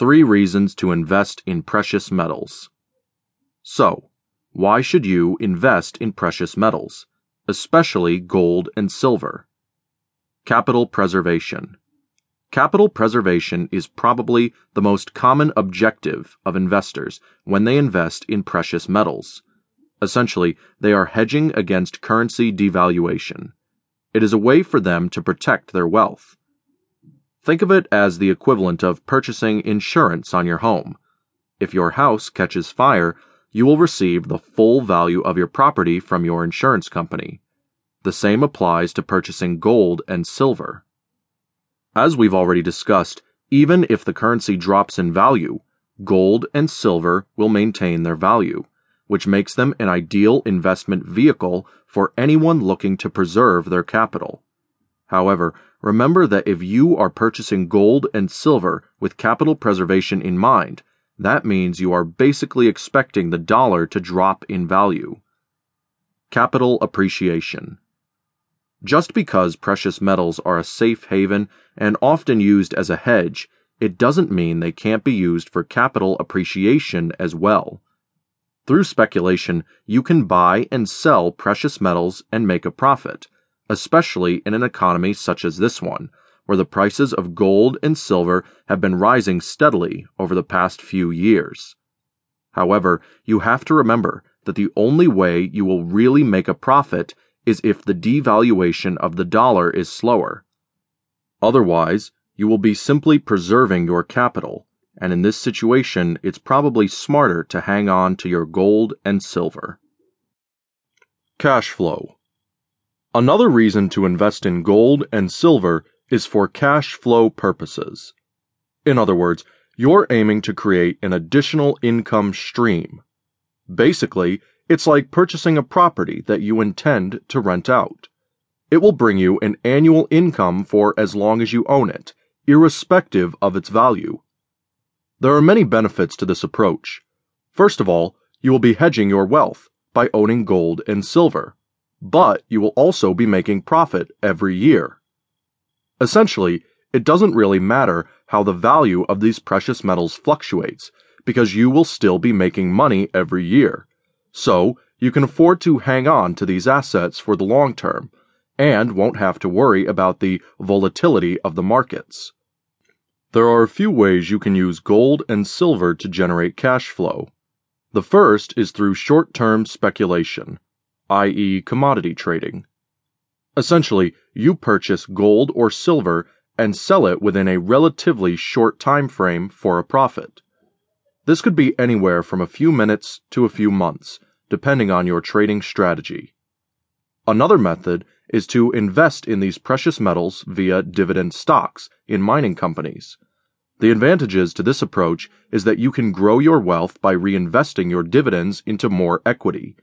Three reasons to invest in precious metals. So, why should you invest in precious metals, especially gold and silver? Capital preservation. Capital preservation is probably the most common objective of investors when they invest in precious metals. Essentially, they are hedging against currency devaluation. It is a way for them to protect their wealth. Think of it as the equivalent of purchasing insurance on your home. If your house catches fire, you will receive the full value of your property from your insurance company. The same applies to purchasing gold and silver. As we've already discussed, even if the currency drops in value, gold and silver will maintain their value, which makes them an ideal investment vehicle for anyone looking to preserve their capital. However, remember that if you are purchasing gold and silver with capital preservation in mind, that means you are basically expecting the dollar to drop in value. Capital appreciation. Just because precious metals are a safe haven and often used as a hedge, it doesn't mean they can't be used for capital appreciation as well. Through speculation, you can buy and sell precious metals and make a profit especially in an economy such as this one, where the prices of gold and silver have been rising steadily over the past few years. However, you have to remember that the only way you will really make a profit is if the devaluation of the dollar is slower. Otherwise, you will be simply preserving your capital, and in this situation, it's probably smarter to hang on to your gold and silver. Cash flow. Another reason to invest in gold and silver is for cash flow purposes. In other words, you're aiming to create an additional income stream. Basically, it's like purchasing a property that you intend to rent out. It will bring you an annual income for as long as you own it, irrespective of its value. There are many benefits to this approach. First of all, you will be hedging your wealth by owning gold and silver but you will also be making profit every year. Essentially, it doesn't really matter how the value of these precious metals fluctuates because you will still be making money every year. So, you can afford to hang on to these assets for the long term and won't have to worry about the volatility of the markets. There are a few ways you can use gold and silver to generate cash flow. The first is through short term speculation i.e., commodity trading. Essentially, you purchase gold or silver and sell it within a relatively short time frame for a profit. This could be anywhere from a few minutes to a few months, depending on your trading strategy. Another method is to invest in these precious metals via dividend stocks in mining companies. The advantages to this approach is that you can grow your wealth by reinvesting your dividends into more equity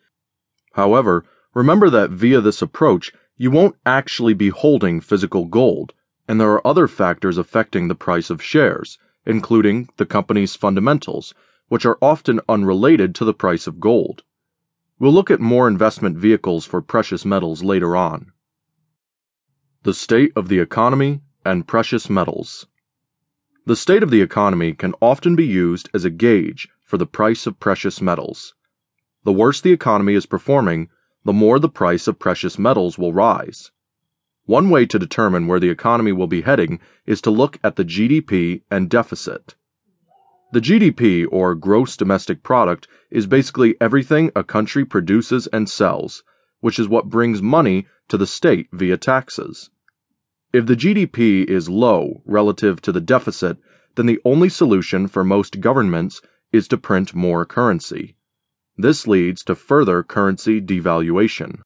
However, remember that via this approach, you won't actually be holding physical gold, and there are other factors affecting the price of shares, including the company's fundamentals, which are often unrelated to the price of gold. We'll look at more investment vehicles for precious metals later on. The state of the economy and precious metals. The state of the economy can often be used as a gauge for the price of precious metals. The worse the economy is performing, the more the price of precious metals will rise. One way to determine where the economy will be heading is to look at the GDP and deficit. The GDP, or gross domestic product, is basically everything a country produces and sells, which is what brings money to the state via taxes. If the GDP is low relative to the deficit, then the only solution for most governments is to print more currency. This leads to further currency devaluation.